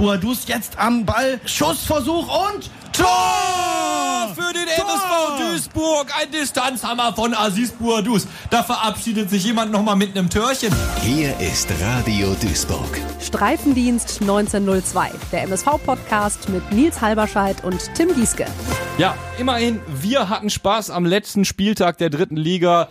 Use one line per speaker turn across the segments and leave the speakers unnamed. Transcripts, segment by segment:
Boadus jetzt am Ball. Schussversuch und Tor!
Für den MSV Duisburg. Ein Distanzhammer von Aziz Boadus. Da verabschiedet sich jemand nochmal mit einem Törchen.
Hier ist Radio Duisburg.
Streifendienst 1902. Der MSV-Podcast mit Nils Halberscheid und Tim Gieske.
Ja, immerhin, wir hatten Spaß am letzten Spieltag der dritten Liga.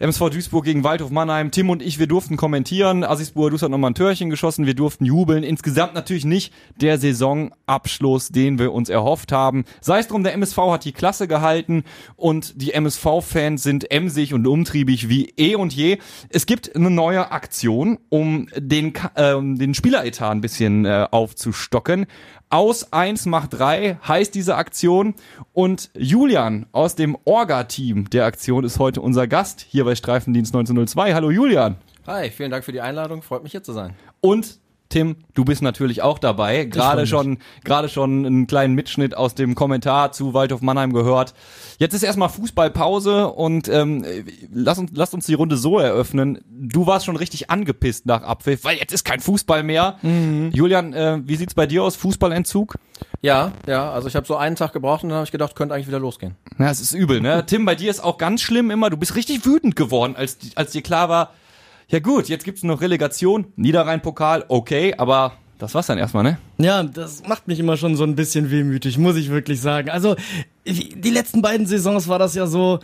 MSV Duisburg gegen Waldhof Mannheim. Tim und ich, wir durften kommentieren. Asis Boadus hat nochmal ein Törchen geschossen. Wir durften jubeln. Insgesamt natürlich nicht der Saisonabschluss, den wir uns erhofft haben. Sei es drum, der MSV hat die Klasse gehalten und die MSV-Fans sind emsig und umtriebig wie eh und je. Es gibt eine neue Aktion, um den, äh, den Spieleretat ein bisschen äh, aufzustocken. Aus eins macht drei heißt diese Aktion. Und Julian aus dem Orga-Team der Aktion ist heute unser Gast hier bei Streifendienst 1902. Hallo Julian.
Hi, vielen Dank für die Einladung. Freut mich hier zu sein.
Und Tim, du bist natürlich auch dabei. Gerade schon, gerade schon einen kleinen Mitschnitt aus dem Kommentar zu Waldhof Mannheim gehört. Jetzt ist erstmal Fußballpause und ähm, lass uns, lass uns die Runde so eröffnen. Du warst schon richtig angepisst nach Abpfiff, weil jetzt ist kein Fußball mehr. Mhm. Julian, äh, wie sieht's bei dir aus? Fußballentzug?
Ja, ja. Also ich habe so einen Tag gebraucht und dann habe ich gedacht, könnte eigentlich wieder losgehen.
Ja, es ist übel, ne? Tim, bei dir ist auch ganz schlimm immer. Du bist richtig wütend geworden, als als dir klar war ja gut, jetzt gibt's noch Relegation, Niederrhein-Pokal, okay, aber das war's dann erstmal, ne?
Ja, das macht mich immer schon so ein bisschen wehmütig, muss ich wirklich sagen. Also, die letzten beiden Saisons war das ja so,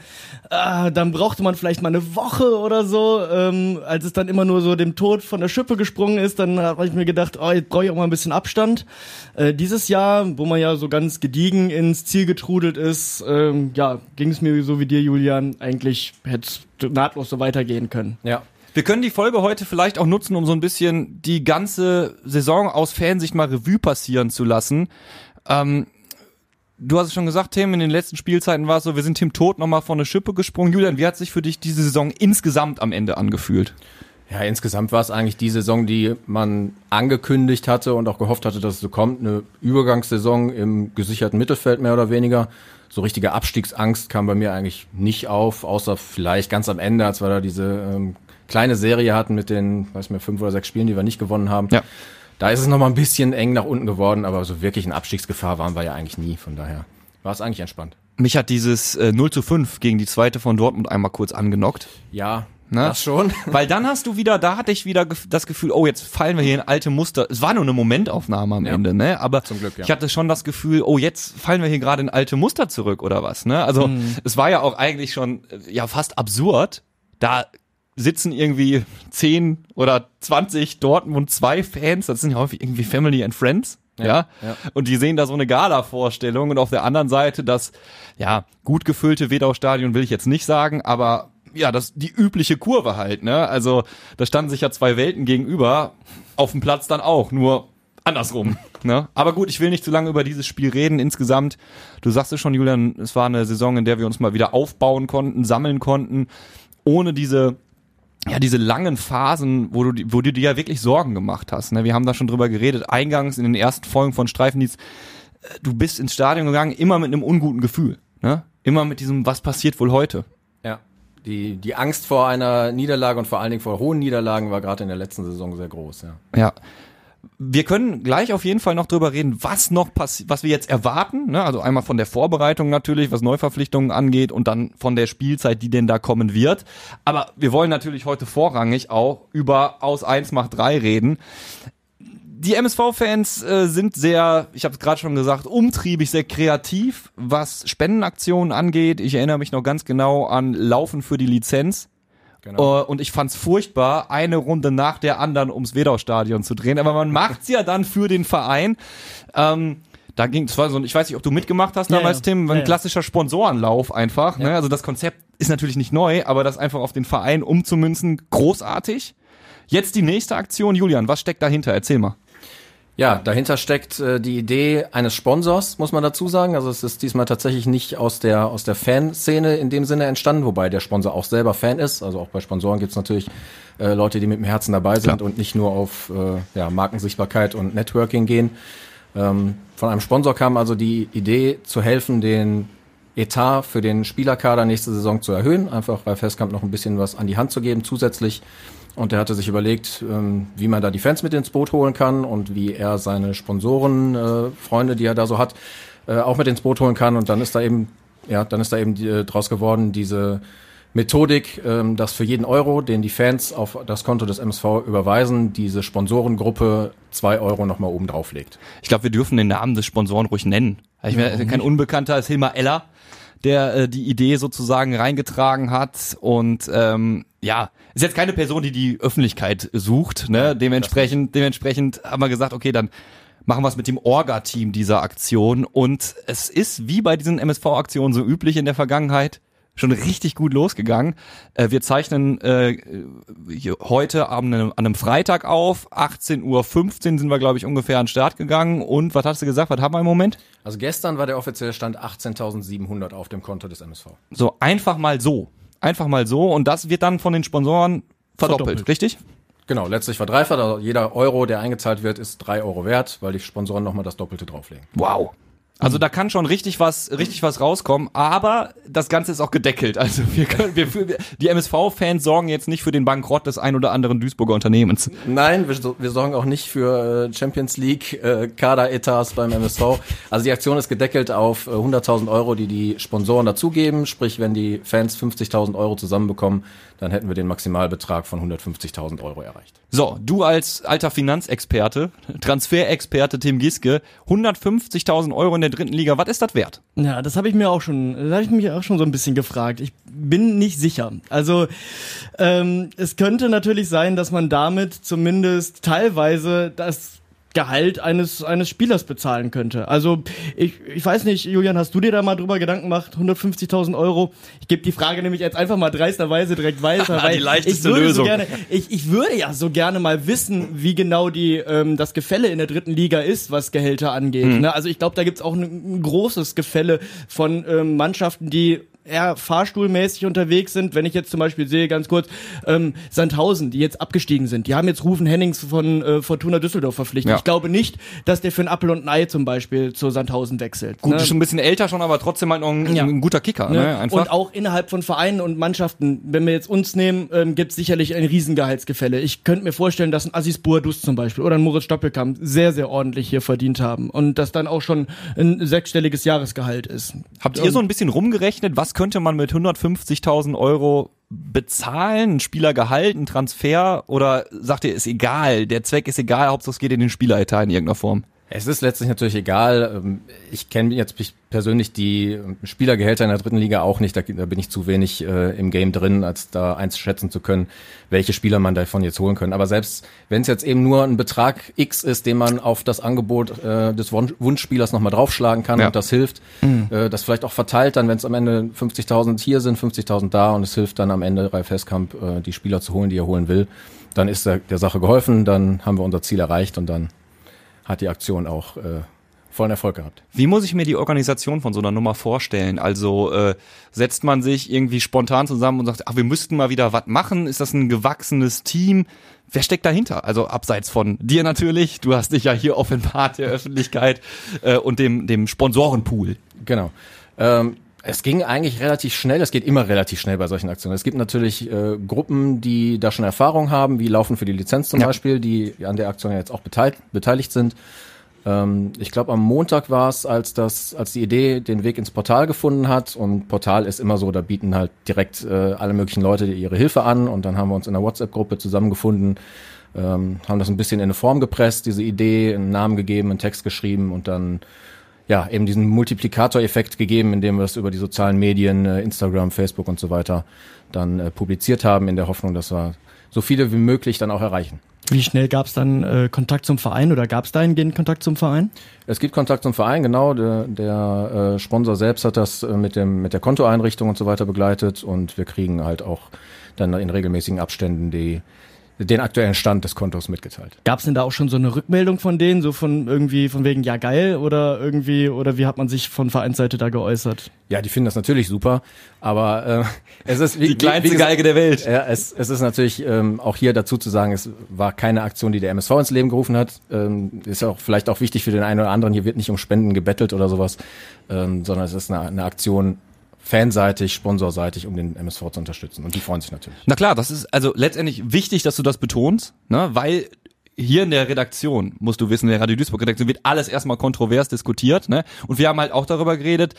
äh, dann brauchte man vielleicht mal eine Woche oder so, ähm, als es dann immer nur so dem Tod von der Schippe gesprungen ist, dann habe ich mir gedacht, oh, jetzt brauche ich auch mal ein bisschen Abstand. Äh, dieses Jahr, wo man ja so ganz gediegen ins Ziel getrudelt ist, ähm, ja, ging es mir so wie dir, Julian, eigentlich hätte es nahtlos so weitergehen können.
Ja, wir können die Folge heute vielleicht auch nutzen, um so ein bisschen die ganze Saison aus Fansicht mal Revue passieren zu lassen. Ähm, du hast es schon gesagt, Tim, in den letzten Spielzeiten war es so, wir sind Tim Tod nochmal von der Schippe gesprungen. Julian, wie hat sich für dich diese Saison insgesamt am Ende angefühlt?
Ja, insgesamt war es eigentlich die Saison, die man angekündigt hatte und auch gehofft hatte, dass es so kommt. Eine Übergangssaison im gesicherten Mittelfeld mehr oder weniger. So richtige Abstiegsangst kam bei mir eigentlich nicht auf, außer vielleicht ganz am Ende, als wir da diese ähm, kleine Serie hatten mit den, weiß mir, fünf oder sechs Spielen, die wir nicht gewonnen haben. Ja. Da ist es noch mal ein bisschen eng nach unten geworden, aber so wirklich in Abstiegsgefahr waren wir ja eigentlich nie. Von daher war es eigentlich entspannt.
Mich hat dieses äh, 0 zu 5 gegen die zweite von Dortmund einmal kurz angenockt.
Ja, Ne? Das schon.
Weil dann hast du wieder, da hatte ich wieder das Gefühl, oh, jetzt fallen wir hier in alte Muster. Es war nur eine Momentaufnahme am ja. Ende, ne? Aber Glück, ja. ich hatte schon das Gefühl, oh, jetzt fallen wir hier gerade in alte Muster zurück oder was, ne? Also, mhm. es war ja auch eigentlich schon, äh, ja, fast absurd. Da sitzen irgendwie 10 oder 20 Dortmund 2 Fans, das sind ja häufig irgendwie Family and Friends. Ja, ja, ja. Und die sehen da so eine Gala-Vorstellung und auf der anderen Seite das, ja, gut gefüllte Wedau-Stadion will ich jetzt nicht sagen, aber ja, das, die übliche Kurve halt, ne? Also, da standen sich ja zwei Welten gegenüber, auf dem Platz dann auch, nur andersrum, ne? Aber gut, ich will nicht zu lange über dieses Spiel reden. Insgesamt, du sagst es schon, Julian, es war eine Saison, in der wir uns mal wieder aufbauen konnten, sammeln konnten, ohne diese ja, diese langen Phasen, wo du, wo du dir ja wirklich Sorgen gemacht hast. Ne? Wir haben da schon drüber geredet, eingangs in den ersten Folgen von Streifendienst. Äh, du bist ins Stadion gegangen, immer mit einem unguten Gefühl. Ne? Immer mit diesem, was passiert wohl heute?
Ja. Die, die Angst vor einer Niederlage und vor allen Dingen vor hohen Niederlagen war gerade in der letzten Saison sehr groß. Ja.
ja wir können gleich auf jeden Fall noch drüber reden, was noch passiert, was wir jetzt erwarten. Ne? Also einmal von der Vorbereitung natürlich, was Neuverpflichtungen angeht und dann von der Spielzeit, die denn da kommen wird. Aber wir wollen natürlich heute vorrangig auch über aus 1 macht 3 reden. Die MSV-Fans äh, sind sehr, ich habe es gerade schon gesagt, umtriebig, sehr kreativ, was Spendenaktionen angeht. Ich erinnere mich noch ganz genau an Laufen für die Lizenz Genau. Uh, und ich fand's furchtbar, eine Runde nach der anderen ums Wedau-Stadion zu drehen. Aber man macht's ja dann für den Verein. Ähm, da ging es war so, ich weiß nicht, ob du mitgemacht hast damals, ja, ja. Tim, ein ja, klassischer Sponsorenlauf einfach. Ne? Also das Konzept ist natürlich nicht neu, aber das einfach auf den Verein umzumünzen, großartig. Jetzt die nächste Aktion, Julian, was steckt dahinter? Erzähl mal.
Ja, dahinter steckt äh, die Idee eines Sponsors, muss man dazu sagen. Also es ist diesmal tatsächlich nicht aus der aus der Fanszene in dem Sinne entstanden, wobei der Sponsor auch selber Fan ist. Also auch bei Sponsoren gibt's natürlich äh, Leute, die mit dem Herzen dabei sind Klar. und nicht nur auf äh, ja, Markensichtbarkeit und Networking gehen. Ähm, von einem Sponsor kam also die Idee zu helfen, den Etat für den Spielerkader nächste Saison zu erhöhen, einfach bei Festkamp noch ein bisschen was an die Hand zu geben zusätzlich und der hatte sich überlegt, ähm, wie man da die Fans mit ins Boot holen kann und wie er seine Sponsoren, äh, Freunde, die er da so hat, äh, auch mit ins Boot holen kann. Und dann ist da eben, ja, dann ist da eben äh, draus geworden, diese Methodik, ähm, dass für jeden Euro, den die Fans auf das Konto des MSV überweisen, diese Sponsorengruppe zwei Euro nochmal oben drauflegt.
Ich glaube, wir dürfen den Namen des Sponsoren ruhig nennen. Ich meine, kein Unbekannter als Hilmar Eller, der äh, die Idee sozusagen reingetragen hat. Und ähm, ja, ist jetzt keine Person, die die Öffentlichkeit sucht, ne? Dementsprechend, dementsprechend haben wir gesagt, okay, dann machen wir es mit dem Orga-Team dieser Aktion. Und es ist wie bei diesen MSV-Aktionen so üblich in der Vergangenheit schon richtig gut losgegangen. Äh, wir zeichnen äh, heute Abend an einem Freitag auf. 18.15 Uhr sind wir, glaube ich, ungefähr an den Start gegangen. Und was hast du gesagt? Was haben wir im Moment?
Also gestern war der offizielle Stand 18.700 auf dem Konto des MSV.
So, einfach mal so. Einfach mal so. Und das wird dann von den Sponsoren verdoppelt, verdoppelt. richtig?
Genau, letztlich verdreifacht. Also jeder Euro, der eingezahlt wird, ist drei Euro wert, weil die Sponsoren nochmal das Doppelte drauflegen.
Wow. Also da kann schon richtig was, richtig was rauskommen, aber das Ganze ist auch gedeckelt. Also wir können, wir, die MSV-Fans sorgen jetzt nicht für den Bankrott des ein oder anderen Duisburger Unternehmens.
Nein, wir, wir sorgen auch nicht für äh, Champions League äh, Kader-Etats beim MSV. Also die Aktion ist gedeckelt auf 100.000 äh, Euro, die die Sponsoren dazugeben. Sprich, wenn die Fans 50.000 Euro zusammenbekommen, dann hätten wir den Maximalbetrag von 150.000 Euro erreicht.
So, du als alter Finanzexperte, Transferexperte Tim Giske, 150.000 Euro in der dritten Liga, was ist das wert?
Ja, das habe ich mir auch schon, das habe ich mich auch schon so ein bisschen gefragt. Ich bin nicht sicher. Also ähm, es könnte natürlich sein, dass man damit zumindest teilweise das Gehalt eines, eines Spielers bezahlen könnte. Also ich, ich weiß nicht, Julian, hast du dir da mal drüber Gedanken gemacht? 150.000 Euro? Ich gebe die Frage nämlich jetzt einfach mal dreisterweise direkt weiter.
weil die leichteste ich Lösung.
So gerne, ich, ich würde ja so gerne mal wissen, wie genau die ähm, das Gefälle in der dritten Liga ist, was Gehälter angeht. Mhm. Ne? Also ich glaube, da gibt's auch ein, ein großes Gefälle von ähm, Mannschaften, die eher fahrstuhlmäßig unterwegs sind. Wenn ich jetzt zum Beispiel sehe, ganz kurz, ähm, Sandhausen, die jetzt abgestiegen sind, die haben jetzt Rufen Hennings von äh, Fortuna Düsseldorf verpflichtet. Ja. Ich glaube nicht, dass der für ein Appel und ein Ei zum Beispiel zu Sandhausen wechselt.
Gut, ne? ist schon ein bisschen älter schon, aber trotzdem halt noch ein, ja. ein guter Kicker. Ne?
Ne? Einfach. Und auch innerhalb von Vereinen und Mannschaften, wenn wir jetzt uns nehmen, ähm, gibt es sicherlich ein Riesengehaltsgefälle. Ich könnte mir vorstellen, dass ein Assis Buadus zum Beispiel oder ein Moritz Stoppelkamp sehr, sehr ordentlich hier verdient haben und das dann auch schon ein sechsstelliges Jahresgehalt ist.
Habt ihr so ein bisschen rumgerechnet, was könnte man mit 150.000 Euro bezahlen, ein Spielergehalt, ein Transfer oder sagt ihr, ist egal, der Zweck ist egal, Hauptsache es geht in den Spieleretat in irgendeiner Form?
Es ist letztlich natürlich egal. Ähm, ich kenne jetzt persönlich die Spielergehälter in der dritten Liga auch nicht. Da, bin ich zu wenig äh, im Game drin, als da einschätzen zu können, welche Spieler man davon jetzt holen können. Aber selbst wenn es jetzt eben nur ein Betrag X ist, den man auf das Angebot äh, des Wunschspielers nochmal draufschlagen kann ja. und das hilft, mhm. äh, das vielleicht auch verteilt dann, wenn es am Ende 50.000 hier sind, 50.000 da und es hilft dann am Ende Ralf Heskamp, äh, die Spieler zu holen, die er holen will, dann ist der, der Sache geholfen, dann haben wir unser Ziel erreicht und dann hat die Aktion auch äh, vollen Erfolg gehabt.
Wie muss ich mir die Organisation von so einer Nummer vorstellen? Also äh, setzt man sich irgendwie spontan zusammen und sagt, ach, wir müssten mal wieder was machen? Ist das ein gewachsenes Team? Wer steckt dahinter? Also abseits von dir natürlich, du hast dich ja hier offenbart der Öffentlichkeit äh, und dem, dem Sponsorenpool.
Genau. Ähm, es ging eigentlich relativ schnell, es geht immer relativ schnell bei solchen Aktionen. Es gibt natürlich äh, Gruppen, die da schon Erfahrung haben, wie Laufen für die Lizenz zum ja. Beispiel, die an der Aktion jetzt auch beteiligt, beteiligt sind. Ähm, ich glaube, am Montag war es, als das, als die Idee den Weg ins Portal gefunden hat. Und Portal ist immer so, da bieten halt direkt äh, alle möglichen Leute ihre Hilfe an. Und dann haben wir uns in der WhatsApp-Gruppe zusammengefunden, ähm, haben das ein bisschen in eine Form gepresst, diese Idee, einen Namen gegeben, einen Text geschrieben und dann ja, eben diesen Multiplikatoreffekt gegeben, indem wir es über die sozialen Medien, äh, Instagram, Facebook und so weiter dann äh, publiziert haben, in der Hoffnung, dass wir so viele wie möglich dann auch erreichen.
Wie schnell gab es dann äh, Kontakt zum Verein oder gab es dahingehend Kontakt zum Verein?
Es gibt Kontakt zum Verein, genau. Der, der äh, Sponsor selbst hat das äh, mit, dem, mit der Kontoeinrichtung und so weiter begleitet und wir kriegen halt auch dann in regelmäßigen Abständen die den aktuellen Stand des Kontos mitgeteilt.
Gab es denn da auch schon so eine Rückmeldung von denen, so von irgendwie von wegen ja geil oder irgendwie oder wie hat man sich von Vereinsseite da geäußert?
Ja, die finden das natürlich super, aber äh, es ist
wie, die kleinste wie, wie Geige der Welt.
Ja, es, es ist natürlich ähm, auch hier dazu zu sagen, es war keine Aktion, die der MSV ins Leben gerufen hat. Ähm, ist auch vielleicht auch wichtig für den einen oder anderen. Hier wird nicht um Spenden gebettelt oder sowas, ähm, sondern es ist eine, eine Aktion fanseitig, sponsorseitig, um den MSV zu unterstützen. Und die freuen sich natürlich.
Na klar, das ist also letztendlich wichtig, dass du das betonst, ne? weil hier in der Redaktion, musst du wissen, in der Radio Duisburg Redaktion wird alles erstmal kontrovers diskutiert, ne? Und wir haben halt auch darüber geredet,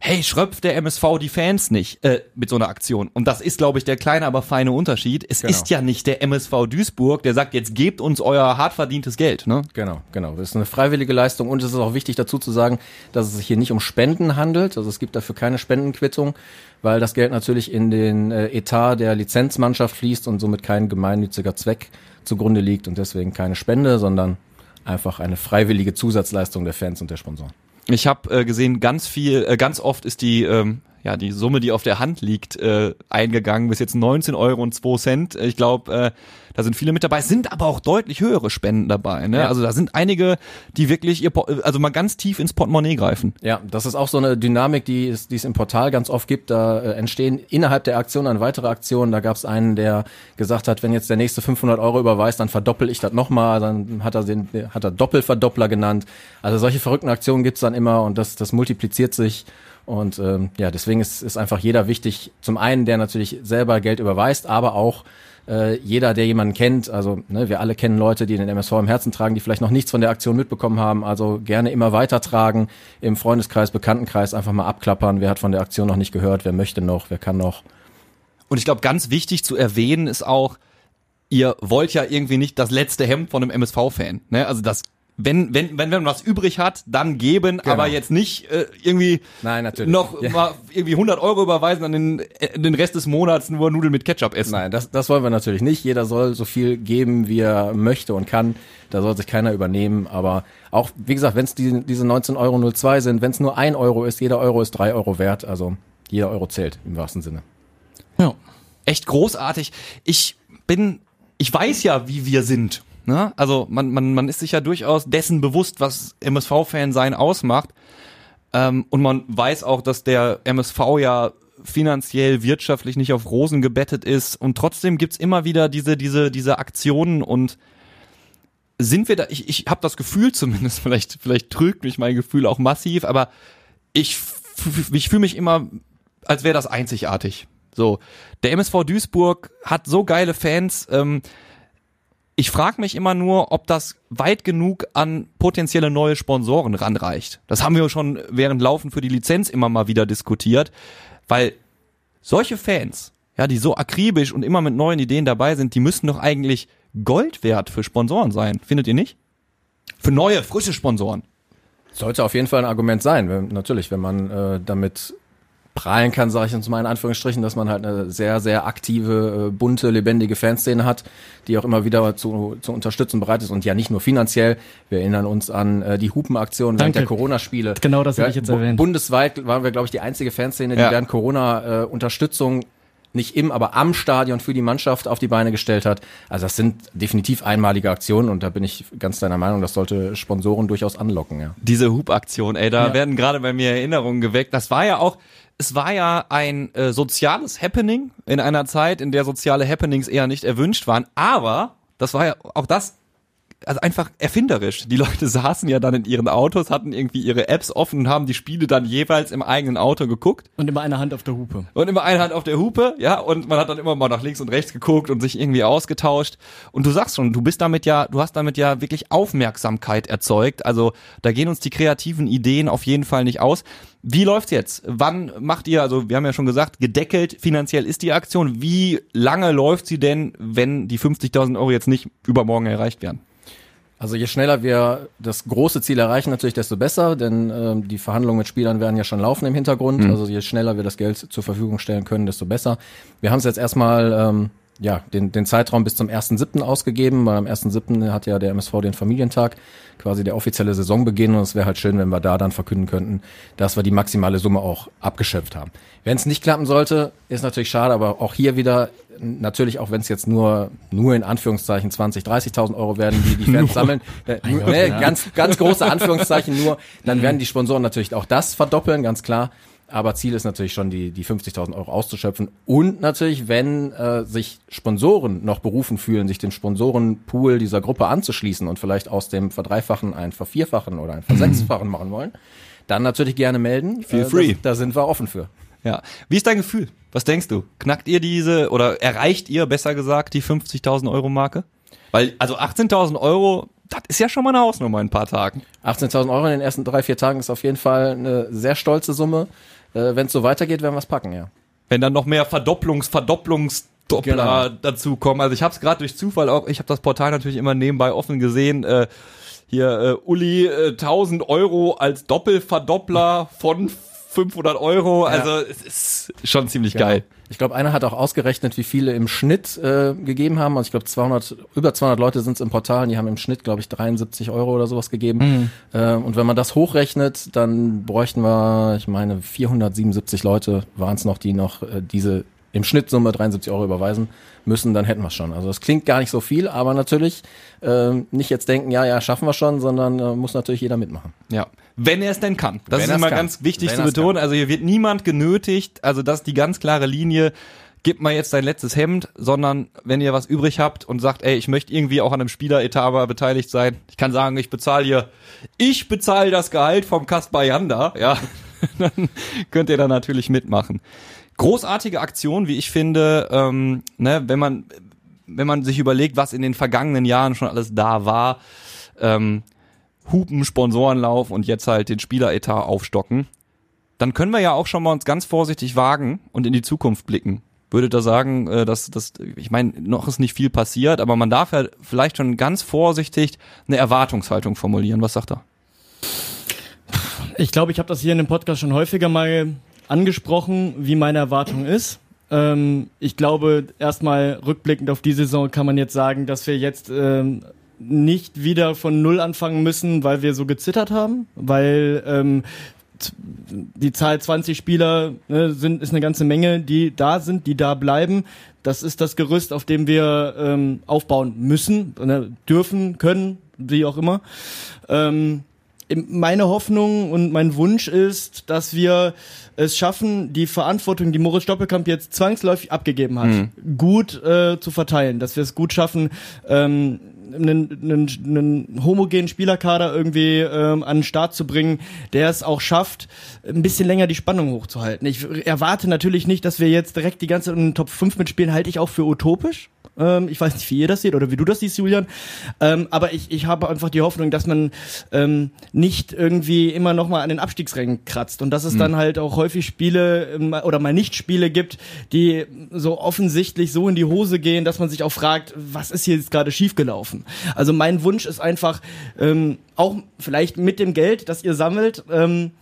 hey, schröpft der MSV die Fans nicht äh, mit so einer Aktion. Und das ist, glaube ich, der kleine, aber feine Unterschied. Es genau. ist ja nicht der MSV Duisburg, der sagt, jetzt gebt uns euer hart verdientes Geld. Ne?
Genau, genau. Das ist eine freiwillige Leistung und es ist auch wichtig dazu zu sagen, dass es sich hier nicht um Spenden handelt. Also es gibt dafür keine Spendenquittung, weil das Geld natürlich in den äh, Etat der Lizenzmannschaft fließt und somit kein gemeinnütziger Zweck zugrunde liegt und deswegen keine Spende, sondern einfach eine freiwillige Zusatzleistung der Fans und der Sponsoren.
Ich habe äh, gesehen, ganz viel, äh, ganz oft ist die, ähm, ja, die Summe, die auf der Hand liegt, äh, eingegangen. Bis jetzt 19 Euro und 2 Cent. Ich glaube, äh, da sind viele mit dabei, sind aber auch deutlich höhere Spenden dabei. Ne? Ja. Also da sind einige, die wirklich ihr, also mal ganz tief ins Portemonnaie greifen.
Ja, das ist auch so eine Dynamik, die es, die es im Portal ganz oft gibt. Da äh, entstehen innerhalb der Aktion dann weitere Aktionen. Da gab es einen, der gesagt hat, wenn jetzt der nächste 500 Euro überweist, dann verdoppel ich das nochmal. Dann hat er den, hat er Doppelverdoppler genannt. Also solche verrückten Aktionen gibt's dann immer und das, das multipliziert sich. Und ähm, ja, deswegen ist, ist einfach jeder wichtig. Zum einen, der natürlich selber Geld überweist, aber auch äh, jeder, der jemanden kennt, also ne, wir alle kennen Leute, die den MSV im Herzen tragen, die vielleicht noch nichts von der Aktion mitbekommen haben, also gerne immer weitertragen, im Freundeskreis, Bekanntenkreis einfach mal abklappern, wer hat von der Aktion noch nicht gehört, wer möchte noch, wer kann noch.
Und ich glaube, ganz wichtig zu erwähnen ist auch, ihr wollt ja irgendwie nicht das letzte Hemd von einem MSV-Fan. Ne? Also das wenn, wenn, wenn, wenn man was übrig hat, dann geben, genau. aber jetzt nicht äh, irgendwie
Nein, natürlich.
noch ja. mal irgendwie 100 Euro überweisen an den, äh, den Rest des Monats nur Nudeln mit Ketchup essen.
Nein, das, das wollen wir natürlich nicht. Jeder soll so viel geben, wie er möchte und kann. Da soll sich keiner übernehmen. Aber auch, wie gesagt, wenn es die, diese 19,02 Euro sind, wenn es nur ein Euro ist, jeder Euro ist drei Euro wert. Also jeder Euro zählt im wahrsten Sinne.
Ja. Echt großartig. Ich bin, ich weiß ja, wie wir sind. Ne? Also man, man, man ist sich ja durchaus dessen bewusst, was MSV-Fan sein ausmacht. Ähm, und man weiß auch, dass der MSV ja finanziell, wirtschaftlich nicht auf Rosen gebettet ist. Und trotzdem gibt's immer wieder diese, diese, diese Aktionen und sind wir da, ich, ich habe das Gefühl zumindest, vielleicht, vielleicht trügt mich mein Gefühl auch massiv, aber ich, ich fühle mich immer, als wäre das einzigartig. So, der MSV Duisburg hat so geile Fans, ähm, ich frage mich immer nur, ob das weit genug an potenzielle neue Sponsoren ranreicht. Das haben wir schon während Laufen für die Lizenz immer mal wieder diskutiert, weil solche Fans, ja, die so akribisch und immer mit neuen Ideen dabei sind, die müssten doch eigentlich Gold wert für Sponsoren sein. Findet ihr nicht? Für neue, frische Sponsoren.
Sollte auf jeden Fall ein Argument sein. Wenn, natürlich, wenn man äh, damit prahlen kann, sage ich uns mal in Anführungsstrichen, dass man halt eine sehr, sehr aktive, äh, bunte, lebendige Fanszene hat, die auch immer wieder zu, zu unterstützen bereit ist und ja nicht nur finanziell. Wir erinnern uns an äh, die Hupenaktion während der Corona-Spiele.
Genau das habe ich jetzt erwähnt.
Bundesweit waren wir, glaube ich, die einzige Fanszene, die ja. während Corona äh, Unterstützung nicht im, aber am Stadion für die Mannschaft auf die Beine gestellt hat. Also das sind definitiv einmalige Aktionen und da bin ich ganz deiner Meinung, das sollte Sponsoren durchaus anlocken, ja.
Diese Hubaktion, ey, da ja. werden gerade bei mir Erinnerungen geweckt. Das war ja auch, es war ja ein äh, soziales Happening in einer Zeit, in der soziale Happenings eher nicht erwünscht waren. Aber das war ja auch das also einfach erfinderisch. Die Leute saßen ja dann in ihren Autos, hatten irgendwie ihre Apps offen und haben die Spiele dann jeweils im eigenen Auto geguckt.
Und immer eine Hand auf der Hupe.
Und immer eine Hand auf der Hupe, ja, und man hat dann immer mal nach links und rechts geguckt und sich irgendwie ausgetauscht. Und du sagst schon, du bist damit ja, du hast damit ja wirklich Aufmerksamkeit erzeugt. Also da gehen uns die kreativen Ideen auf jeden Fall nicht aus. Wie läuft's jetzt? Wann macht ihr, also wir haben ja schon gesagt, gedeckelt finanziell ist die Aktion. Wie lange läuft sie denn, wenn die 50.000 Euro jetzt nicht übermorgen erreicht werden?
Also je schneller wir das große Ziel erreichen, natürlich desto besser, denn äh, die Verhandlungen mit Spielern werden ja schon laufen im Hintergrund. Mhm. Also je schneller wir das Geld zur Verfügung stellen können, desto besser. Wir haben es jetzt erstmal ähm, ja, den, den Zeitraum bis zum 1.7. ausgegeben, weil am 1.7. hat ja der MSV den Familientag, quasi der offizielle Saisonbeginn und es wäre halt schön, wenn wir da dann verkünden könnten, dass wir die maximale Summe auch abgeschöpft haben. Wenn es nicht klappen sollte, ist natürlich schade, aber auch hier wieder, natürlich auch wenn es jetzt nur, nur in Anführungszeichen 20, 30.000 Euro werden, die die Fans sammeln, äh, ne, ganz, ganz große Anführungszeichen nur, dann werden die Sponsoren natürlich auch das verdoppeln, ganz klar. Aber Ziel ist natürlich schon, die, die 50.000 Euro auszuschöpfen. Und natürlich, wenn äh, sich Sponsoren noch berufen fühlen, sich den Sponsorenpool dieser Gruppe anzuschließen und vielleicht aus dem Verdreifachen ein Vervierfachen oder ein Versechsfachen machen wollen, dann natürlich gerne melden.
Feel äh, free.
Da sind wir offen für.
Ja. Wie ist dein Gefühl? Was denkst du? Knackt ihr diese oder erreicht ihr besser gesagt die 50.000 Euro Marke? Weil, also 18.000 Euro, das ist ja schon mal eine Hausnummer in ein paar Tagen.
18.000 Euro in den ersten drei, vier Tagen ist auf jeden Fall eine sehr stolze Summe. Äh, Wenn es so weitergeht, werden wir es packen, ja.
Wenn dann noch mehr Verdopplungs, Verdopplungs Doppler
Genau.
dazu kommen. Also ich habe es gerade durch Zufall auch, ich habe das Portal natürlich immer nebenbei offen gesehen. Äh, hier äh, Uli äh, 1000 Euro als Doppelverdoppler von 500 Euro. Also es ist schon ziemlich geil.
Ich glaube, einer hat auch ausgerechnet, wie viele im Schnitt äh, gegeben haben. Also ich glaube, 200, über 200 Leute sind es im Portal und die haben im Schnitt, glaube ich, 73 Euro oder sowas gegeben. Äh, und wenn man das hochrechnet, dann bräuchten wir, ich meine, 477 Leute waren es noch, die noch äh, diese im Schnittsumme 73 Euro überweisen müssen, dann hätten wir es schon. Also das klingt gar nicht so viel, aber natürlich äh, nicht jetzt denken, ja, ja, schaffen wir schon, sondern äh, muss natürlich jeder mitmachen.
Ja. Wenn er es denn kann. Das
Wenn
ist immer
kann.
ganz wichtig
Wenn
zu betonen. Also hier wird niemand genötigt, also das ist die ganz klare Linie, gib mal jetzt dein letztes Hemd, sondern wenn ihr was übrig habt und sagt, ey, ich möchte irgendwie auch an einem Spieleretat aber beteiligt sein, ich kann sagen, ich bezahle hier, ich bezahle das Gehalt vom Kaspar Janda, ja, dann könnt ihr da natürlich mitmachen. Großartige Aktion, wie ich finde, ähm, ne, wenn man wenn man sich überlegt, was in den vergangenen Jahren schon alles da war, ähm, Hupen, Sponsorenlauf und jetzt halt den Spieleretat aufstocken, dann können wir ja auch schon mal uns ganz vorsichtig wagen und in die Zukunft blicken. Würde da sagen, äh, dass das, ich meine, noch ist nicht viel passiert, aber man darf ja vielleicht schon ganz vorsichtig eine Erwartungshaltung formulieren. Was sagt er?
Ich glaube, ich habe das hier in dem Podcast schon häufiger mal angesprochen, wie meine Erwartung ist. Ähm, ich glaube, erstmal rückblickend auf die Saison kann man jetzt sagen, dass wir jetzt ähm, nicht wieder von Null anfangen müssen, weil wir so gezittert haben, weil ähm, die Zahl 20 Spieler ne, sind, ist eine ganze Menge, die da sind, die da bleiben. Das ist das Gerüst, auf dem wir ähm, aufbauen müssen, ne, dürfen, können, wie auch immer. Ähm, meine Hoffnung und mein Wunsch ist, dass wir es schaffen, die Verantwortung, die Moritz Doppelkamp jetzt zwangsläufig abgegeben hat, gut äh, zu verteilen. Dass wir es gut schaffen, ähm, einen, einen, einen homogenen Spielerkader irgendwie ähm, an den Start zu bringen, der es auch schafft, ein bisschen länger die Spannung hochzuhalten. Ich erwarte natürlich nicht, dass wir jetzt direkt die ganze in den Top 5 mitspielen, halte ich auch für utopisch. Ähm, ich weiß nicht, wie ihr das seht oder wie du das siehst, Julian. Ähm, aber ich, ich habe einfach die Hoffnung, dass man ähm, nicht irgendwie immer noch mal an den Abstiegsrängen kratzt und dass es dann halt auch häufig Spiele ähm, oder mal nicht Spiele gibt, die so offensichtlich so in die Hose gehen, dass man sich auch fragt, was ist hier jetzt gerade schiefgelaufen? Also mein Wunsch ist einfach, ähm, auch vielleicht mit dem Geld, das ihr sammelt, ähm,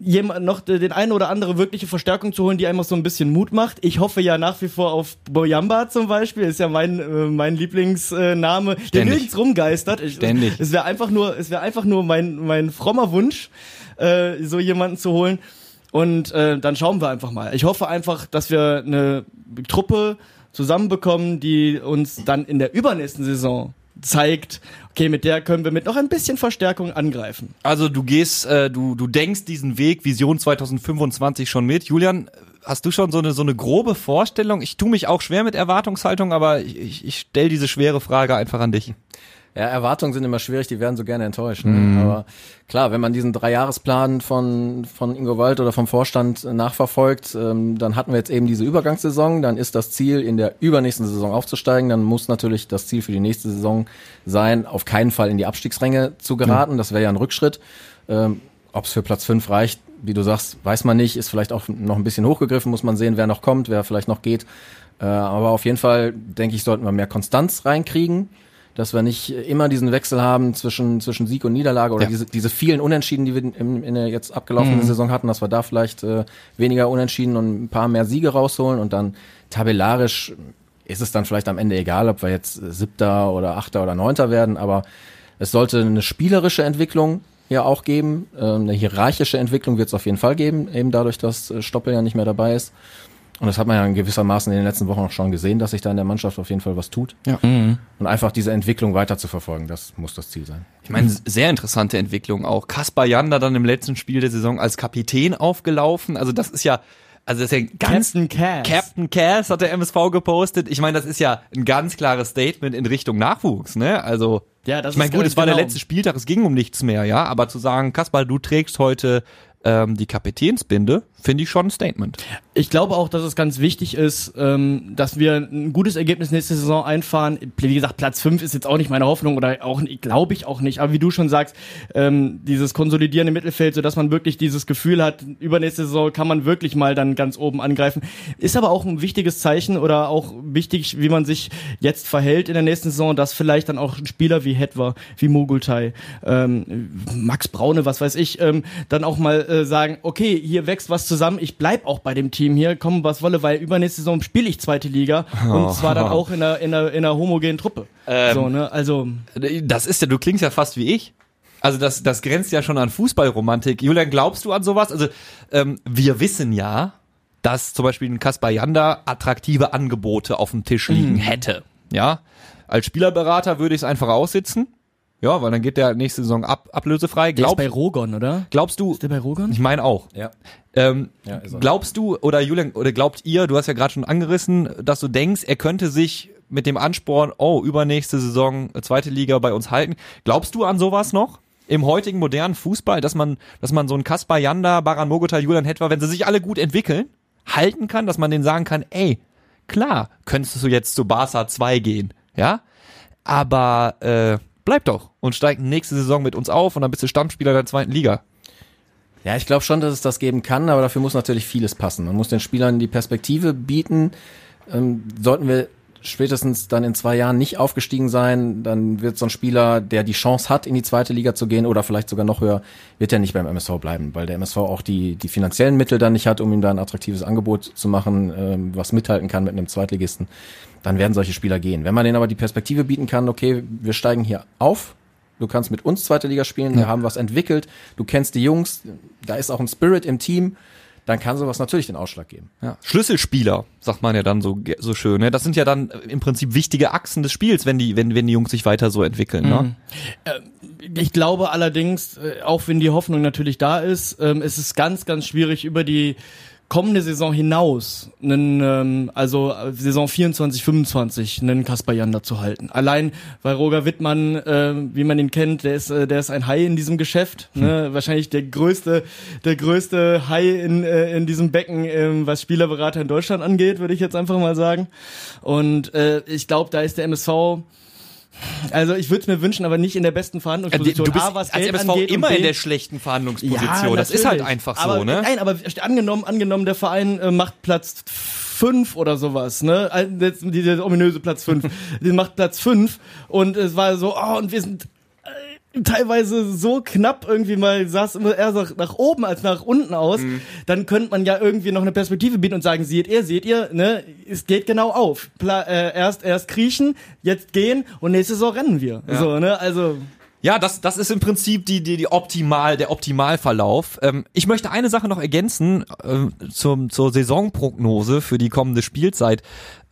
jemand noch den einen oder andere wirkliche Verstärkung zu holen, die einfach so ein bisschen Mut macht. Ich hoffe ja nach wie vor auf Boyamba zum Beispiel, ist ja mein äh, mein Lieblingsname, der
Ständig.
nirgends rumgeistert. Ich,
Ständig.
Es wäre einfach nur, es wäre einfach nur mein mein frommer Wunsch, äh, so jemanden zu holen. Und äh, dann schauen wir einfach mal. Ich hoffe einfach, dass wir eine Truppe zusammenbekommen, die uns dann in der übernächsten Saison zeigt, okay, mit der können wir mit noch ein bisschen Verstärkung angreifen.
Also du gehst, äh, du, du denkst diesen Weg Vision 2025 schon mit. Julian, hast du schon so eine, so eine grobe Vorstellung? Ich tue mich auch schwer mit Erwartungshaltung, aber ich, ich, ich stelle diese schwere Frage einfach an dich.
Ja, Erwartungen sind immer schwierig, die werden so gerne enttäuscht. Ne? Aber klar, wenn man diesen Dreijahresplan von, von Ingo Wald oder vom Vorstand nachverfolgt, ähm, dann hatten wir jetzt eben diese Übergangssaison, dann ist das Ziel, in der übernächsten Saison aufzusteigen, dann muss natürlich das Ziel für die nächste Saison sein, auf keinen Fall in die Abstiegsränge zu geraten, das wäre ja ein Rückschritt. Ähm, Ob es für Platz 5 reicht, wie du sagst, weiß man nicht, ist vielleicht auch noch ein bisschen hochgegriffen, muss man sehen, wer noch kommt, wer vielleicht noch geht. Äh, aber auf jeden Fall, denke ich, sollten wir mehr Konstanz reinkriegen dass wir nicht immer diesen Wechsel haben zwischen, zwischen Sieg und Niederlage oder
Ja.
diese, diese vielen Unentschieden, die wir in, in der jetzt abgelaufenen Saison hatten, dass wir da vielleicht äh, weniger Unentschieden und ein paar mehr Siege rausholen und dann tabellarisch ist es dann vielleicht am Ende egal, ob wir jetzt äh, Siebter oder Achter oder Neunter werden, aber es sollte eine spielerische Entwicklung ja auch geben, äh, eine hierarchische Entwicklung wird es auf jeden Fall geben, eben dadurch, dass äh, Stoppel ja nicht mehr dabei ist. Und das hat man ja in gewissermaßen in den letzten Wochen auch schon gesehen, dass sich da in der Mannschaft auf jeden Fall was tut.
Ja.
Und einfach diese Entwicklung weiter zu verfolgen, das muss das Ziel sein.
Ich meine, sehr interessante Entwicklung auch. Kaspar Janda dann im letzten Spiel der Saison als Kapitän aufgelaufen. Also das ist ja, also das ist ja ganz
Captain Cass.
Captain Cass hat der MSV gepostet. Ich meine, das ist ja ein ganz klares Statement in Richtung Nachwuchs, ne? Also
Ja, das
ich meine, gut, es war der
genau.
letzte Spieltag, es ging um nichts mehr, ja. Aber zu sagen, Kaspar, du trägst heute ähm, die Kapitänsbinde, finde ich schon ein Statement.
Ich glaube auch, dass es ganz wichtig ist, ähm, dass wir ein gutes Ergebnis nächste Saison einfahren. Wie gesagt, Platz 5 ist jetzt auch nicht meine Hoffnung oder auch glaube ich auch nicht. Aber wie du schon sagst, ähm, dieses konsolidierende Mittelfeld, so dass man wirklich dieses Gefühl hat, übernächste Saison kann man wirklich mal dann ganz oben angreifen. Ist aber auch ein wichtiges Zeichen oder auch wichtig, wie man sich jetzt verhält in der nächsten Saison, dass vielleicht dann auch Spieler wie Hetwa, wie Mogultai, ähm, Max Braune, was weiß ich, ähm, dann auch mal äh, sagen, okay, hier wächst was zusammen, ich bleib auch bei dem Team hier, komm was wolle, weil übernächste Saison spiele ich zweite Liga und zwar dann auch in einer, in einer, in einer homogenen Truppe. Ähm, so, ne? Also.
Das ist ja, du klingst ja fast wie ich. Also das, das grenzt ja schon an Fußballromantik. Julian, glaubst du an sowas? Also ähm, wir wissen ja, dass zum Beispiel ein Kaspar Janda attraktive Angebote auf dem Tisch liegen mhm. hätte. Ja, als Spielerberater würde ich es einfach aussitzen. Ja, weil dann geht der nächste Saison ab, ablösefrei.
Glaub, der ist bei Rogon, oder?
Glaubst du?
Ist der bei Rogon?
Ich meine auch.
Ja.
Ähm, ja glaubst du oder Julian oder glaubt ihr? Du hast ja gerade schon angerissen, dass du denkst, er könnte sich mit dem Ansporn, oh übernächste Saison äh, zweite Liga bei uns halten. Glaubst du an sowas noch? Im heutigen modernen Fußball, dass man, dass man so einen Kaspar Janda, Baran Mogota, Julian Hetwa, wenn sie sich alle gut entwickeln, halten kann, dass man denen sagen kann, ey, klar, könntest du jetzt zu Barca 2 gehen, ja? Aber äh, bleib doch und steig nächste Saison mit uns auf und dann bist du Stammspieler der zweiten Liga.
Ja, ich glaube schon, dass es das geben kann, aber dafür muss natürlich vieles passen. Man muss den Spielern die Perspektive bieten. Ähm, sollten wir spätestens dann in zwei Jahren nicht aufgestiegen sein, dann wird so ein Spieler, der die Chance hat, in die zweite Liga zu gehen oder vielleicht sogar noch höher, wird er nicht beim MSV bleiben, weil der MSV auch die, die finanziellen Mittel dann nicht hat, um ihm da ein attraktives Angebot zu machen, ähm, was mithalten kann mit einem Zweitligisten. Dann werden solche Spieler gehen. Wenn man denen aber die Perspektive bieten kann, okay, wir steigen hier auf, du kannst mit uns zweite Liga spielen, wir haben was entwickelt, du kennst die Jungs, da ist auch ein Spirit im Team, dann kann sowas natürlich den Ausschlag geben.
Ja. Schlüsselspieler, sagt man ja dann so, so schön. Ne? Das sind ja dann im Prinzip wichtige Achsen des Spiels, wenn die, wenn, wenn die Jungs sich weiter so entwickeln. Ne? Mhm.
Äh, ich glaube allerdings, äh, auch wenn die Hoffnung natürlich da ist, ähm, es ist ganz, ganz schwierig über die kommende Saison hinaus, einen, ähm, also Saison 24, 25, einen Kasper Jander zu halten. Allein, weil Roger Wittmann, äh, wie man ihn kennt, der ist, äh, der ist ein Hai in diesem Geschäft. Hm. Ne? Wahrscheinlich der größte, der größte Hai in, äh, in diesem Becken, äh, was Spielerberater in Deutschland angeht, würde ich jetzt einfach mal sagen. Und äh, ich glaube, da ist der MSV also ich würde es mir wünschen, aber nicht in der besten Verhandlungsposition.
Du bist A, was als Geld MSV angeht immer in der schlechten Verhandlungsposition. Ja, das ist halt einfach so,
aber,
ne?
Nein, aber angenommen, angenommen, der Verein äh, macht Platz fünf oder sowas, ne? Dieser ominöse Platz fünf. Den macht Platz fünf und es war so, oh, und wir sind teilweise so knapp irgendwie mal sah es immer eher nach oben als nach unten aus, mhm. dann könnte man ja irgendwie noch eine Perspektive bieten und sagen, seht ihr, seht ihr, ne, es geht genau auf. Pla äh, erst erst kriechen, jetzt gehen und nächste Saison rennen wir. Ja. So, ne? Also
ja, das, das ist im Prinzip die, die, die optimal, der Optimalverlauf. Ähm, ich möchte eine Sache noch ergänzen äh, zum, zur Saisonprognose für die kommende Spielzeit.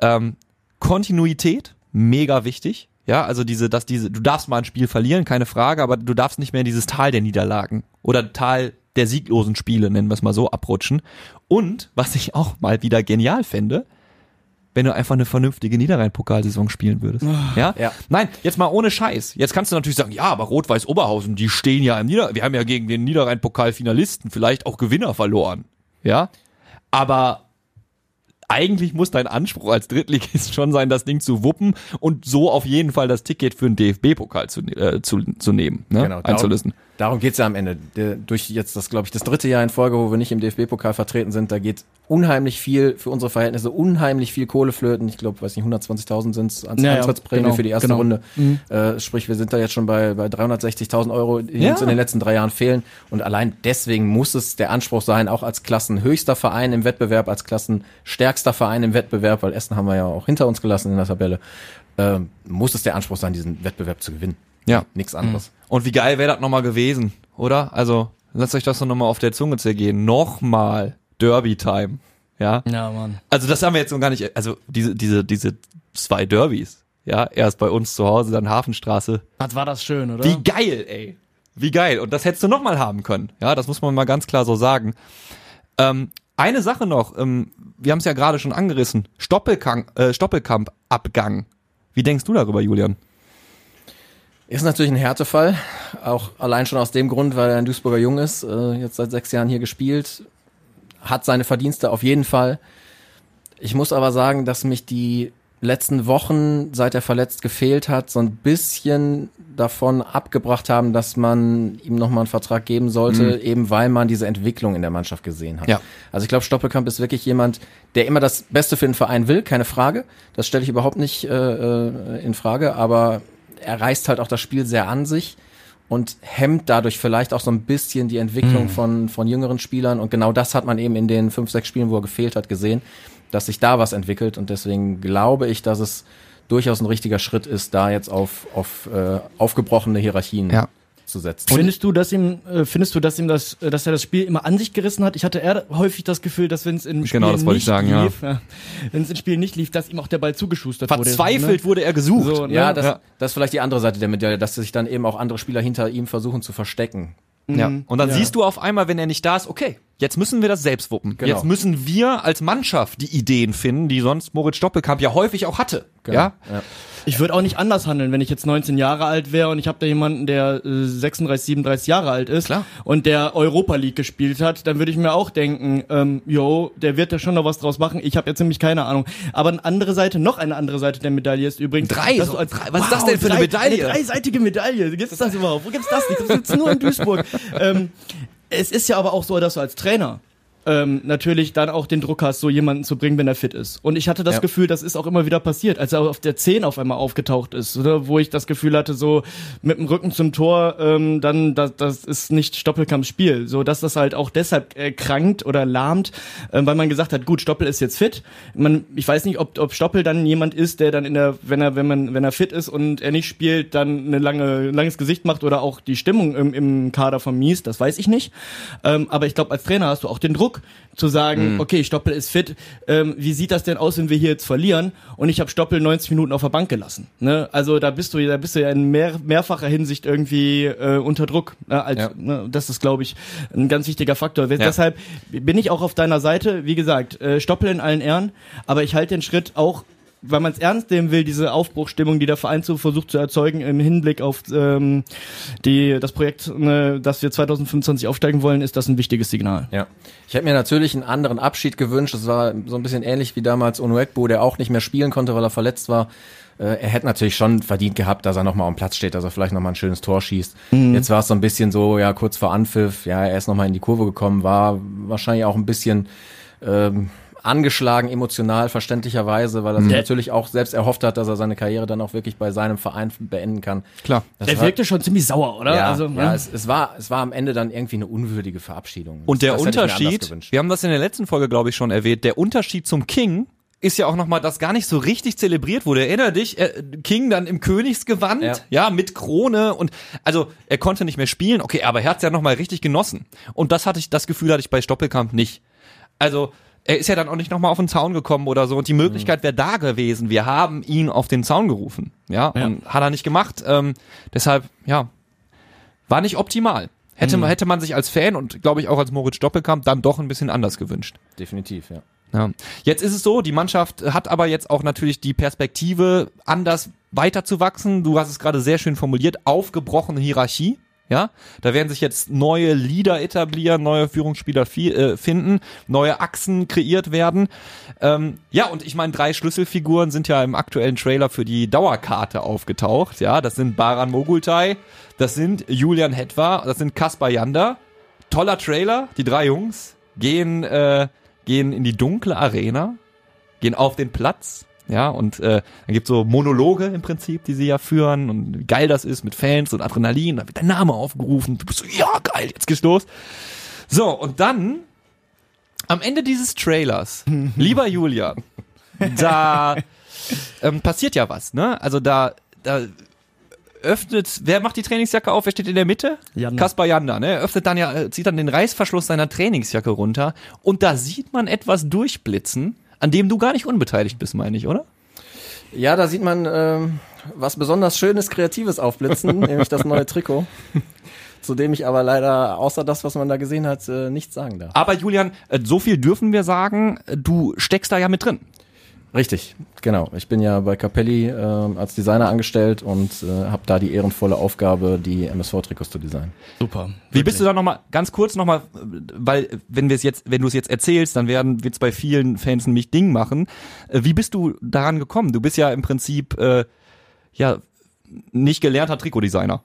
Ähm, Kontinuität, mega wichtig. Ja, also diese, dass diese, du darfst mal ein Spiel verlieren, keine Frage, aber du darfst nicht mehr in dieses Tal der Niederlagen oder Tal der sieglosen Spiele, nennen wir es mal so, abrutschen. Und, was ich auch mal wieder genial fände, wenn du einfach eine vernünftige Niederrhein-Pokalsaison spielen würdest. Oh, ja? ja? Nein, jetzt mal ohne Scheiß. Jetzt kannst du natürlich sagen, ja, aber Rot-Weiß Oberhausen, die stehen ja im Nieder... Wir haben ja gegen den Niederrhein-Pokal-Finalisten vielleicht auch Gewinner verloren. Ja? Aber eigentlich muss dein Anspruch als Drittligist schon sein, das Ding zu wuppen und so auf jeden Fall das Ticket für den DFB-Pokal zu, äh, zu, zu nehmen, ne? genau, einzulösen.
Darum geht's ja am Ende. Der, durch jetzt das, glaube ich, das dritte Jahr in Folge, wo wir nicht im DFB-Pokal vertreten sind, da geht unheimlich viel für unsere Verhältnisse, unheimlich viel Kohle flöten. Ich glaube, weiß nicht, 120.000 sind es als ja, Antrittsprämie genau, für die erste genau. Runde. Mhm. Äh, sprich, wir sind da jetzt schon bei, bei 360.000 Euro, die ja. uns in den letzten drei Jahren fehlen. Und allein deswegen muss es der Anspruch sein, auch als klassenhöchster Verein im Wettbewerb, als klassenstärkster Verein im Wettbewerb, weil Essen haben wir ja auch hinter uns gelassen in der Tabelle, äh, muss es der Anspruch sein, diesen Wettbewerb zu gewinnen.
Ja.
Nichts anderes. Mhm.
Und wie geil wäre das nochmal gewesen, oder? Also, lasst euch das nochmal auf der Zunge zergehen. Nochmal Derby-Time. Ja.
Ja, Mann.
Also, das haben wir jetzt noch gar nicht, also, diese, diese, diese zwei Derbys. Ja, erst bei uns zu Hause, dann Hafenstraße.
Was war das schön, oder?
Wie geil, ey. Wie geil. Und das hättest du nochmal haben können. Ja, das muss man mal ganz klar so sagen. Ähm, eine Sache noch, ähm, wir haben es ja gerade schon angerissen. Stoppelkamp, äh, Stoppelkamp-Abgang. Wie denkst du darüber, Julian?
Ist natürlich ein Härtefall, auch allein schon aus dem Grund, weil er ein Duisburger Jung ist, äh, jetzt seit sechs Jahren hier gespielt, hat seine Verdienste auf jeden Fall. Ich muss aber sagen, dass mich die letzten Wochen, seit er verletzt gefehlt hat, so ein bisschen davon abgebracht haben, dass man ihm nochmal einen Vertrag geben sollte, mhm. eben weil man diese Entwicklung in der Mannschaft gesehen hat. Ja. Also ich glaube, Stoppelkamp ist wirklich jemand, der immer das Beste für den Verein will, keine Frage. Das stelle ich überhaupt nicht äh, äh, in Frage, aber er reißt halt auch das Spiel sehr an sich und hemmt dadurch vielleicht auch so ein bisschen die Entwicklung mhm. von, von jüngeren Spielern. Und genau das hat man eben in den fünf, sechs Spielen, wo er gefehlt hat, gesehen dass sich da was entwickelt und deswegen glaube ich, dass es durchaus ein richtiger Schritt ist, da jetzt auf, auf äh, aufgebrochene Hierarchien ja. Zu setzen.
Findest du, dass ihm, äh, findest du, dass ihm das, äh, dass er das Spiel immer an sich gerissen hat? Ich hatte eher häufig das Gefühl, dass wenn es in
genau,
Spiel
nicht sagen, lief, ja.
wenn es im Spiel nicht lief, dass ihm auch der Ball zugeschustert
Verzweifelt wurde. Verzweifelt ne? wurde er gesucht. So,
ne? Ja, das, ja. das ist vielleicht die andere Seite der Medaille, dass sich dann eben auch andere Spieler hinter ihm versuchen zu verstecken.
Ja. Mhm. Und dann ja. siehst du auf einmal, wenn er nicht da ist, okay, jetzt müssen wir das selbst wuppen. Genau. Jetzt müssen wir als Mannschaft die Ideen finden, die sonst Moritz Stoppelkamp ja häufig auch hatte. Genau. Ja? ja.
Ich würde auch nicht anders handeln, wenn ich jetzt 19 Jahre alt wäre und ich habe da jemanden, der 36, äh, 37 Jahre alt ist Klar. und der Europa League gespielt hat, dann würde ich mir auch denken, ähm, yo, der wird da schon noch was draus machen. Ich habe jetzt nämlich keine Ahnung. Aber eine andere Seite, noch eine andere Seite der Medaille ist übrigens.
Drei,
so, als,
drei was wow, ist das denn für eine Medaille?
Eine dreiseitige Medaille. Gibt's das überhaupt? Wo gibt's das nicht? Das gibt's nur in Duisburg. ähm, es ist ja aber auch so, dass du als Trainer ähm, natürlich dann auch den Druck hast, so jemanden zu bringen, wenn er fit ist. Und ich hatte das ja. Gefühl, das ist auch immer wieder passiert, als er auf der 10 auf einmal aufgetaucht ist, oder? wo ich das Gefühl hatte, so mit dem Rücken zum Tor, ähm, dann das, das ist nicht Stoppelkamps Spiel. So dass das halt auch deshalb äh, krankt oder lahmt, äh, weil man gesagt hat, gut, Stoppel ist jetzt fit. Man, ich weiß nicht, ob, ob Stoppel dann jemand ist, der dann in der, wenn er, wenn man, wenn er fit ist und er nicht spielt, dann eine lange, langes Gesicht macht oder auch die Stimmung im, im Kader vermiest, das weiß ich nicht. Ähm, aber ich glaube, als Trainer hast du auch den Druck, zu sagen, mhm. okay, Stoppel ist fit, ähm, wie sieht das denn aus, wenn wir hier jetzt verlieren? Und ich habe Stoppel 90 Minuten auf der Bank gelassen. Ne? Also da bist du, da bist du ja in mehr, mehrfacher Hinsicht irgendwie äh, unter Druck. Ne? Als, ja. ne? Das ist, glaube ich, ein ganz wichtiger Faktor. Ja. Deshalb bin ich auch auf deiner Seite. Wie gesagt, äh, Stoppel in allen Ehren, aber ich halte den Schritt auch weil man es ernst nehmen will, diese Aufbruchstimmung, die der Verein so versucht zu erzeugen im Hinblick auf ähm, die, das Projekt, ne, dass wir 2025 aufsteigen wollen, ist das ein wichtiges Signal.
Ja. Ich hätte mir natürlich einen anderen Abschied gewünscht. Es war so ein bisschen ähnlich wie damals Onuekbo, der auch nicht mehr spielen konnte, weil er verletzt war. Äh, er hätte natürlich schon verdient gehabt, dass er nochmal am Platz steht, dass er vielleicht nochmal ein schönes Tor schießt. Mhm. Jetzt war es so ein bisschen so, ja, kurz vor Anpfiff, ja, er ist nochmal in die Kurve gekommen, war wahrscheinlich auch ein bisschen ähm, angeschlagen, emotional, verständlicherweise, weil er sich mhm. natürlich auch selbst erhofft hat, dass er seine Karriere dann auch wirklich bei seinem Verein beenden kann.
Klar.
Das
er wirkte schon ziemlich sauer, oder?
Ja, also, ja, ja. Es, es, war, es war am Ende dann irgendwie eine unwürdige Verabschiedung.
Und der das Unterschied, wir haben das in der letzten Folge, glaube ich, schon erwähnt, der Unterschied zum King ist ja auch nochmal, dass gar nicht so richtig zelebriert wurde. Erinner dich, äh, King dann im Königsgewand, ja. ja. mit Krone und also er konnte nicht mehr spielen, okay, aber er hat es ja nochmal richtig genossen. Und das hatte ich, das Gefühl hatte ich bei Stoppelkamp nicht. Also er ist ja dann auch nicht nochmal auf den Zaun gekommen oder so und die Möglichkeit wäre da gewesen. Wir haben ihn auf den Zaun gerufen. Ja, ja. und hat er nicht gemacht. Ähm, deshalb, ja, war nicht optimal. Hätte, mhm. hätte man sich als Fan und glaube ich auch als Moritz Doppelkamp dann doch ein bisschen anders gewünscht.
Definitiv, ja.
ja. Jetzt ist es so, die Mannschaft hat aber jetzt auch natürlich die Perspektive, anders weiterzuwachsen. Du hast es gerade sehr schön formuliert, aufgebrochene Hierarchie. Ja, da werden sich jetzt neue Leader etablieren, neue Führungsspieler äh, finden, neue Achsen kreiert werden. Ähm, ja, und ich meine, drei Schlüsselfiguren sind ja im aktuellen Trailer für die Dauerkarte aufgetaucht. Ja, das sind Baran Mogultai, das sind Julian Hetwa, das sind Kaspar Janda. Toller Trailer, die drei Jungs gehen, äh, gehen in die dunkle Arena, gehen auf den Platz, ja, und äh, dann gibt so Monologe im Prinzip, die sie ja führen und wie geil das ist mit Fans und Adrenalin, da wird dein Name aufgerufen, du bist so, ja, geil, jetzt geht's los. So, und dann am Ende dieses Trailers, lieber Julian, da ähm, passiert ja was, ne? Also da, da öffnet, wer macht die Trainingsjacke auf? Wer steht in der Mitte? Janda. Kaspar Janda, ne? Er öffnet dann ja, äh, zieht dann den Reißverschluss seiner Trainingsjacke runter und da sieht man etwas durchblitzen an dem du gar nicht unbeteiligt bist, meine ich, oder?
Ja, da sieht man ähm, was besonders Schönes, Kreatives aufblitzen, nämlich das neue Trikot. Zu dem ich aber leider, außer das, was man da gesehen hat, äh, nichts sagen darf.
Aber Julian, äh, so viel dürfen wir sagen, du steckst da ja mit drin.
Richtig, genau. Ich bin ja bei Capelli äh, als Designer angestellt und äh, habe da die ehrenvolle Aufgabe, die MSV-Trikots zu designen.
Super. Wie bist du da nochmal, ganz kurz nochmal, weil wenn wir es jetzt, wenn du es jetzt erzählst, dann werden wird's bei vielen Fans nämlich Ding machen. Äh, wie bist du daran gekommen? Du bist ja im Prinzip äh, ja nicht gelernter Trikotdesigner.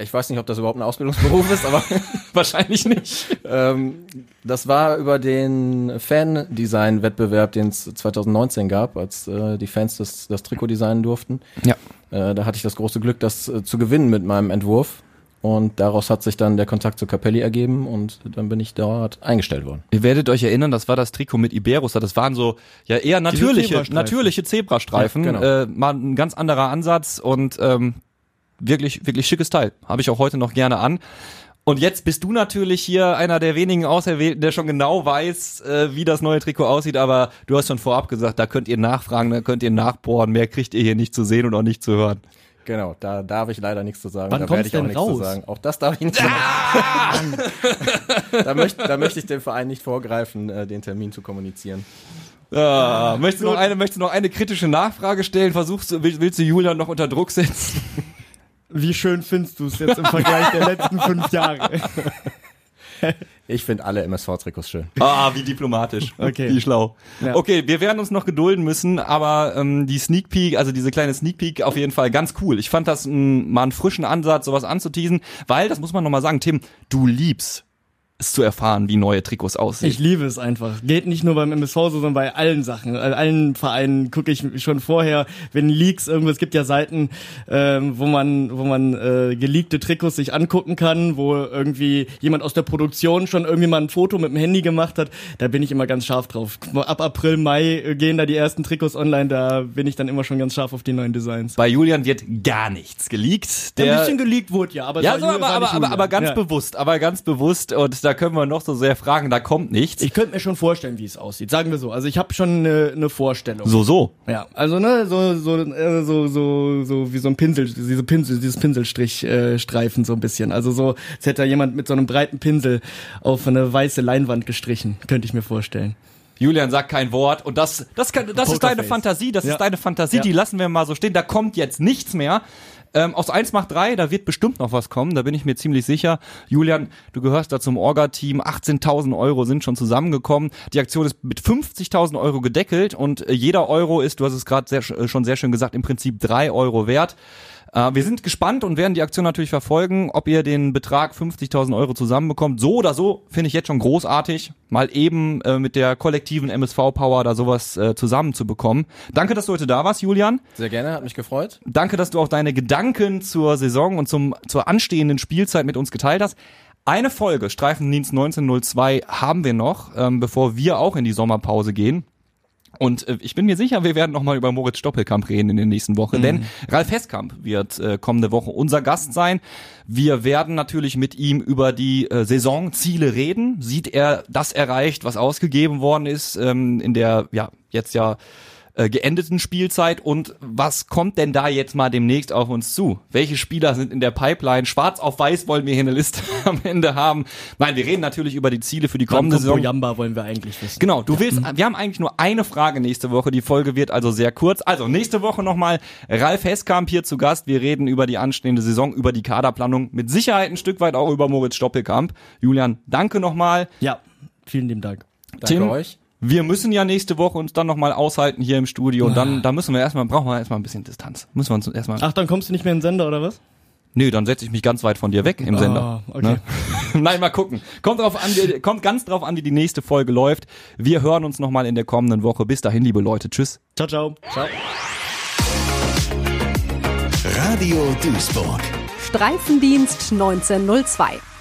Ich weiß nicht, ob das überhaupt ein Ausbildungsberuf ist, aber
wahrscheinlich nicht.
ähm, das war über den Fan-Design-Wettbewerb, den es 2019 gab, als äh, die Fans das, das Trikot designen durften.
Ja.
Äh, da hatte ich das große Glück, das äh, zu gewinnen mit meinem Entwurf. Und daraus hat sich dann der Kontakt zu Capelli ergeben und dann bin ich dort eingestellt worden.
Ihr werdet euch erinnern, das war das Trikot mit Iberus, das waren so ja eher natürliche, Zebrastreifen. natürliche Zebrastreifen, ja, genau. äh, mal ein ganz anderer Ansatz und ähm, wirklich, wirklich schickes Teil. Habe ich auch heute noch gerne an. Und jetzt bist du natürlich hier einer der wenigen Auserwählten, der schon genau weiß, äh, wie das neue Trikot aussieht, aber du hast schon vorab gesagt, da könnt ihr nachfragen, da könnt ihr nachbohren, mehr kriegt ihr hier nicht zu sehen und auch nicht zu hören.
Genau, da darf ich leider nichts zu sagen.
Wann
da
werde ich auch nichts
raus? zu sagen. Auch das darf ich nicht sagen. da, möchte, da möchte ich dem Verein nicht vorgreifen, äh, den Termin zu kommunizieren.
Ah, möchtest, du noch eine, möchtest du noch eine kritische Nachfrage stellen? Versuchst du, willst du Julian noch unter Druck setzen?
Wie schön findest du es jetzt im Vergleich der letzten fünf Jahre?
Ich finde alle MSV-Trikots schön.
Ah, wie diplomatisch.
Okay.
Wie schlau. Ja. Okay, wir werden uns noch gedulden müssen, aber ähm, die Sneak Peek, also diese kleine Sneak Peek auf jeden Fall ganz cool. Ich fand das m, mal einen frischen Ansatz, sowas anzuteasen, weil, das muss man nochmal sagen, Tim, du liebst es zu erfahren, wie neue Trikots aussehen.
Ich liebe es einfach. Geht nicht nur beim MSV so, sondern bei allen Sachen. Bei allen Vereinen gucke ich schon vorher, wenn Leaks irgendwo, es gibt ja Seiten, ähm, wo man, wo man äh, geleakte Trikots sich angucken kann, wo irgendwie jemand aus der Produktion schon irgendwie mal ein Foto mit dem Handy gemacht hat. Da bin ich immer ganz scharf drauf. Ab April, Mai gehen da die ersten Trikots online, da bin ich dann immer schon ganz scharf auf die neuen Designs.
Bei Julian wird gar nichts geleakt.
Der, ein bisschen geleakt wurde ja, aber
ja, so, aber, aber, aber, aber ganz ja. bewusst, aber ganz bewusst und da können wir noch so sehr fragen, da kommt nichts.
Ich könnte mir schon vorstellen, wie es aussieht. Sagen wir so. Also ich habe schon eine, eine Vorstellung.
So, so.
Ja, also ne, so, so, äh, so, so, so wie so ein Pinsel, diese Pinsel, dieses Pinselstrichstreifen äh, so ein bisschen. Also so, als hätte da jemand mit so einem breiten Pinsel auf eine weiße Leinwand gestrichen, könnte ich mir vorstellen.
Julian sagt kein Wort und das, das, kann, das ist deine Fantasie, das ja. ist deine Fantasie, ja. die lassen wir mal so stehen. Da kommt jetzt nichts mehr. Ähm, aus 1 macht 3, da wird bestimmt noch was kommen, da bin ich mir ziemlich sicher. Julian, du gehörst da zum Orga-Team, 18.000 Euro sind schon zusammengekommen. Die Aktion ist mit 50.000 Euro gedeckelt und äh, jeder Euro ist, du hast es gerade äh, schon sehr schön gesagt, im Prinzip 3 Euro wert. Äh, wir sind gespannt und werden die Aktion natürlich verfolgen, ob ihr den Betrag 50.000 Euro zusammenbekommt. So oder so finde ich jetzt schon großartig, mal eben äh, mit der kollektiven MSV-Power da sowas äh, zusammenzubekommen. Danke, dass du heute da warst, Julian.
Sehr gerne, hat mich gefreut.
Danke, dass du auch deine Gedanken zur Saison und zum, zur anstehenden Spielzeit mit uns geteilt hast. Eine Folge Streifendienst 1902 haben wir noch, ähm, bevor wir auch in die Sommerpause gehen. Und äh, ich bin mir sicher, wir werden nochmal über Moritz Stoppelkamp reden in der nächsten Woche, mhm. denn Ralf Hesskamp wird äh, kommende Woche unser Gast sein. Wir werden natürlich mit ihm über die äh, Saisonziele reden. Sieht er das erreicht, was ausgegeben worden ist ähm, in der ja jetzt ja äh, geendeten Spielzeit und was kommt denn da jetzt mal demnächst auf uns zu? Welche Spieler sind in der Pipeline? Schwarz auf weiß wollen wir hier eine Liste am Ende haben. Nein, wir reden natürlich über die Ziele für die kommende Saison.
Jamba wollen wir eigentlich wissen.
Genau, du willst, wir haben eigentlich nur eine Frage nächste Woche. Die Folge wird also sehr kurz. Also nächste Woche nochmal Ralf Hesskamp hier zu Gast. Wir reden über die anstehende Saison, über die Kaderplanung, mit Sicherheit ein Stück weit auch über Moritz Stoppelkamp. Julian, danke nochmal.
Ja, vielen lieben Dank.
Danke Tim, euch wir müssen ja nächste Woche uns dann nochmal aushalten hier im Studio und dann, da müssen wir erstmal, brauchen wir erstmal ein bisschen Distanz. Müssen wir uns erstmal.
Ach, dann kommst du nicht mehr in den Sender oder was?
Nö, dann setze ich mich ganz weit von dir weg im oh, Sender. Okay. Ne? Nein, mal gucken. Kommt drauf an, kommt ganz drauf an, wie die nächste Folge läuft. Wir hören uns nochmal in der kommenden Woche. Bis dahin, liebe Leute. Tschüss.
Ciao, ciao. Ciao.
Radio Duisburg.
Streifendienst 1902.